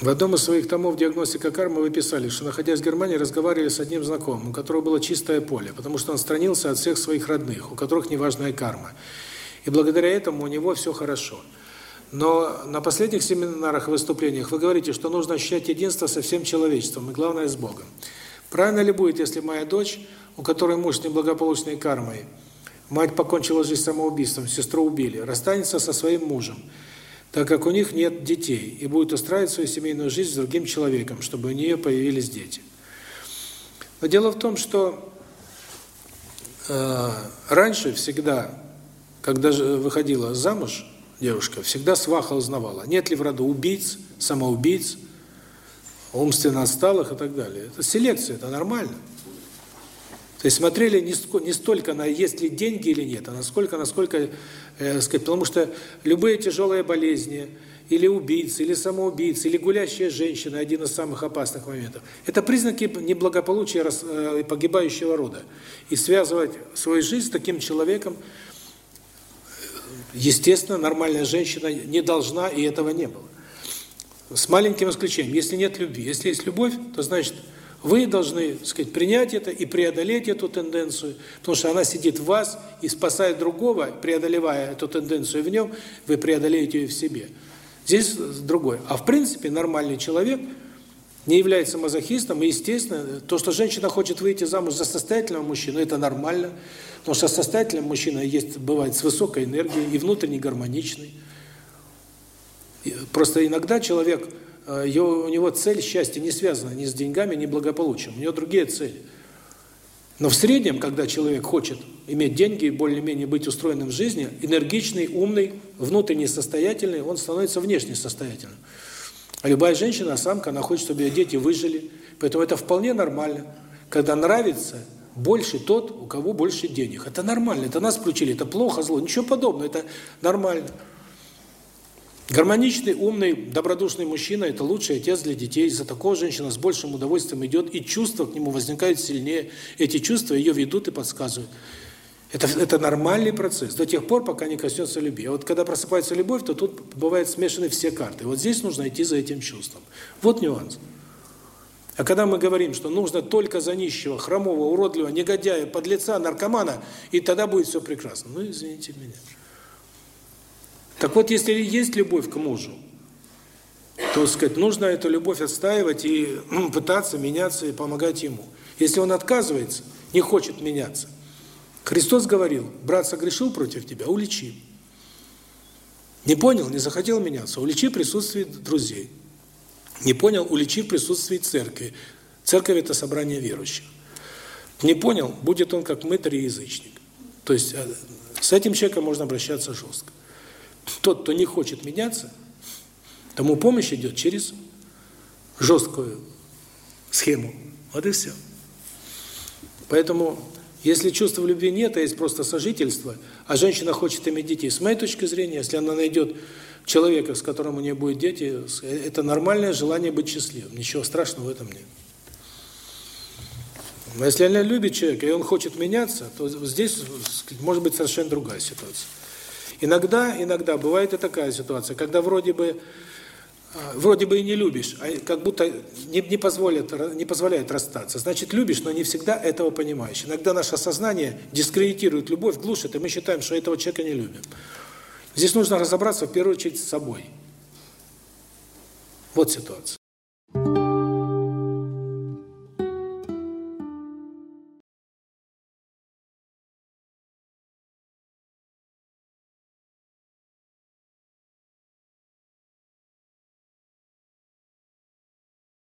В одном из своих томов «Диагностика кармы» вы писали, что, находясь в Германии, разговаривали с одним знакомым, у которого было чистое поле, потому что он странился от всех своих родных, у которых неважная карма. И благодаря этому у него все хорошо. Но на последних семинарах и выступлениях вы говорите, что нужно ощущать единство со всем человечеством, и главное, с Богом. Правильно ли будет, если моя дочь, у которой муж с неблагополучной кармой, мать покончила жизнь самоубийством, сестру убили, расстанется со своим мужем, так как у них нет детей, и будет устраивать свою семейную жизнь с другим человеком, чтобы у нее появились дети. Но дело в том, что э, раньше всегда, когда выходила замуж девушка, всегда сваха узнавала, нет ли в роду убийц, самоубийц, умственно отсталых и так далее. Это селекция, это нормально. То есть смотрели не, не столько на есть ли деньги или нет, а насколько, насколько, э, сказать, потому что любые тяжелые болезни, или убийцы, или самоубийцы, или гулящая женщина – один из самых опасных моментов. Это признаки неблагополучия э, погибающего рода. И связывать свою жизнь с таким человеком, естественно, нормальная женщина не должна, и этого не было. С маленьким исключением. Если нет любви. Если есть любовь, то значит – вы должны, так сказать, принять это и преодолеть эту тенденцию, потому что она сидит в вас и спасает другого, преодолевая эту тенденцию в нем, вы преодолеете ее в себе. Здесь другое. А в принципе нормальный человек не является мазохистом, и естественно, то, что женщина хочет выйти замуж за состоятельного мужчину, это нормально, потому что состоятельный мужчина есть, бывает с высокой энергией и внутренне гармоничный. Просто иногда человек у него цель счастья не связана ни с деньгами, ни благополучием. У него другие цели. Но в среднем, когда человек хочет иметь деньги и более-менее быть устроенным в жизни, энергичный, умный, внутренне состоятельный, он становится внешне состоятельным. А любая женщина, самка, она хочет, чтобы ее дети выжили. Поэтому это вполне нормально. Когда нравится больше тот, у кого больше денег. Это нормально, это нас включили, это плохо, зло. Ничего подобного, это нормально. Гармоничный, умный, добродушный мужчина – это лучший отец для детей. За такого женщина с большим удовольствием идет, и чувства к нему возникают сильнее. Эти чувства ее ведут и подсказывают. Это, это нормальный процесс, до тех пор, пока не коснется любви. А вот когда просыпается любовь, то тут бывают смешаны все карты. Вот здесь нужно идти за этим чувством. Вот нюанс. А когда мы говорим, что нужно только за нищего, хромого, уродливого, негодяя, подлеца, наркомана, и тогда будет все прекрасно. Ну, извините меня. Так вот, если есть любовь к мужу, то, сказать, нужно эту любовь отстаивать и пытаться меняться и помогать ему. Если он отказывается, не хочет меняться, Христос говорил, брат согрешил против тебя, уличи. Не понял, не захотел меняться, уличи в присутствии друзей. Не понял, уличи в присутствии церкви. Церковь – это собрание верующих. Не понял, будет он как мытарь и язычник. То есть э, с этим человеком можно обращаться жестко. Тот, кто не хочет меняться, тому помощь идет через жесткую схему. Вот и все. Поэтому, если чувства любви нет, а есть просто сожительство, а женщина хочет иметь детей, с моей точки зрения, если она найдет человека, с которым у нее будет дети, это нормальное желание быть счастливым. Ничего страшного в этом нет. Но если она любит человека, и он хочет меняться, то здесь может быть совершенно другая ситуация. Иногда, иногда бывает и такая ситуация, когда вроде бы а, вроде бы и не любишь, а как будто не, не, позволят, не позволяет расстаться. Значит, любишь, но не всегда этого понимаешь. Иногда наше сознание дискредитирует любовь, глушит, и мы считаем, что этого человека не любим. Здесь нужно разобраться в первую очередь с собой. Вот ситуация.